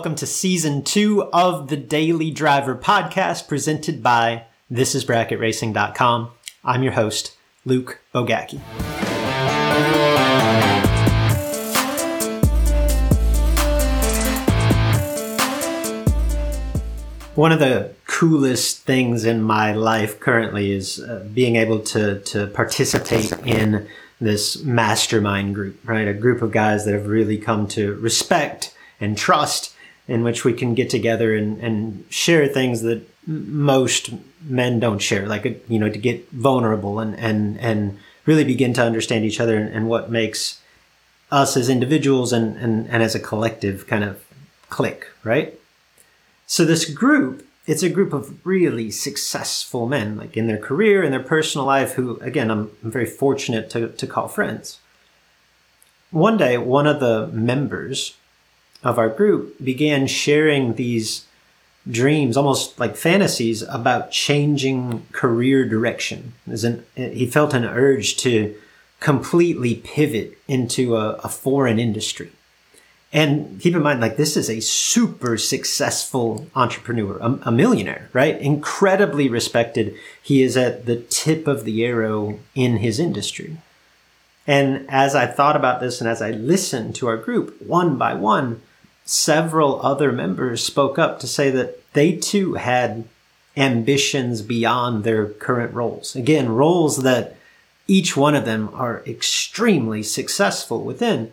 welcome to season two of the Daily Driver podcast presented by thisisbracketracing.com. I'm your host, Luke Bogacki. One of the coolest things in my life currently is uh, being able to, to participate in this mastermind group, right? A group of guys that have really come to respect and trust in which we can get together and, and share things that most men don't share, like, you know, to get vulnerable and, and, and really begin to understand each other and, and what makes us as individuals and, and, and as a collective kind of click, right? So this group, it's a group of really successful men, like in their career and their personal life, who, again, I'm, I'm very fortunate to, to call friends. One day, one of the members of our group began sharing these dreams, almost like fantasies, about changing career direction. An, he felt an urge to completely pivot into a, a foreign industry. And keep in mind, like, this is a super successful entrepreneur, a, a, millionaire, right? Incredibly respected. He is at the tip of the arrow in his industry. And as I thought about this and as I listened to our group one by one, several other members spoke up to say that they too had ambitions beyond their current roles. Again, roles that each one of them are extremely successful within.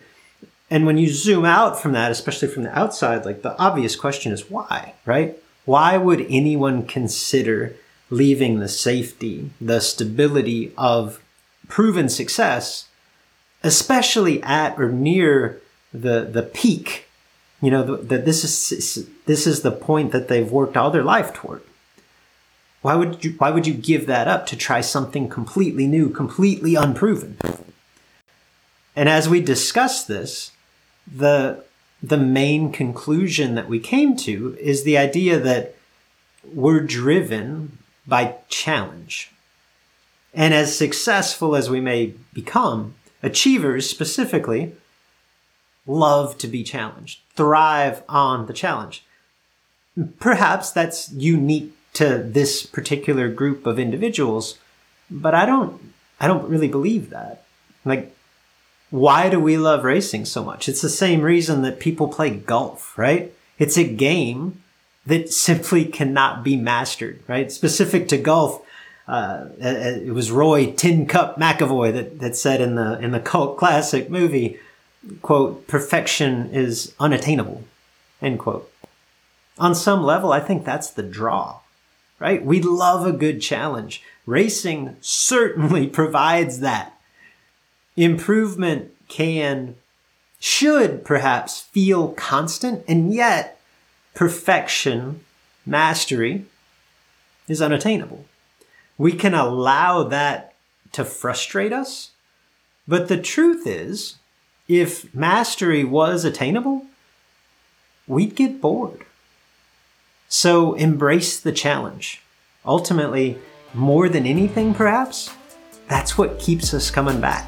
And when you zoom out from that, especially from the outside, like the obvious question is why, right? Why would anyone consider leaving the safety, the stability of proven success, especially at or near the, the peak you know that this is this is the point that they've worked all their life toward. Why would you why would you give that up to try something completely new completely unproven? And as we discuss this the the main conclusion that we came to is the idea that we're driven by challenge. And as successful as we may become achievers specifically love to be challenged, thrive on the challenge. Perhaps that's unique to this particular group of individuals, but I don't I don't really believe that. Like why do we love racing so much? It's the same reason that people play golf, right? It's a game that simply cannot be mastered, right? Specific to golf, uh, it was Roy Tin Cup McAvoy that, that said in the in the cult classic movie, quote, perfection is unattainable, end quote. On some level, I think that's the draw, right? We love a good challenge. Racing certainly provides that. Improvement can, should perhaps feel constant, and yet perfection, mastery, is unattainable. We can allow that to frustrate us, but the truth is, if mastery was attainable, we'd get bored. So embrace the challenge. Ultimately, more than anything, perhaps, that's what keeps us coming back.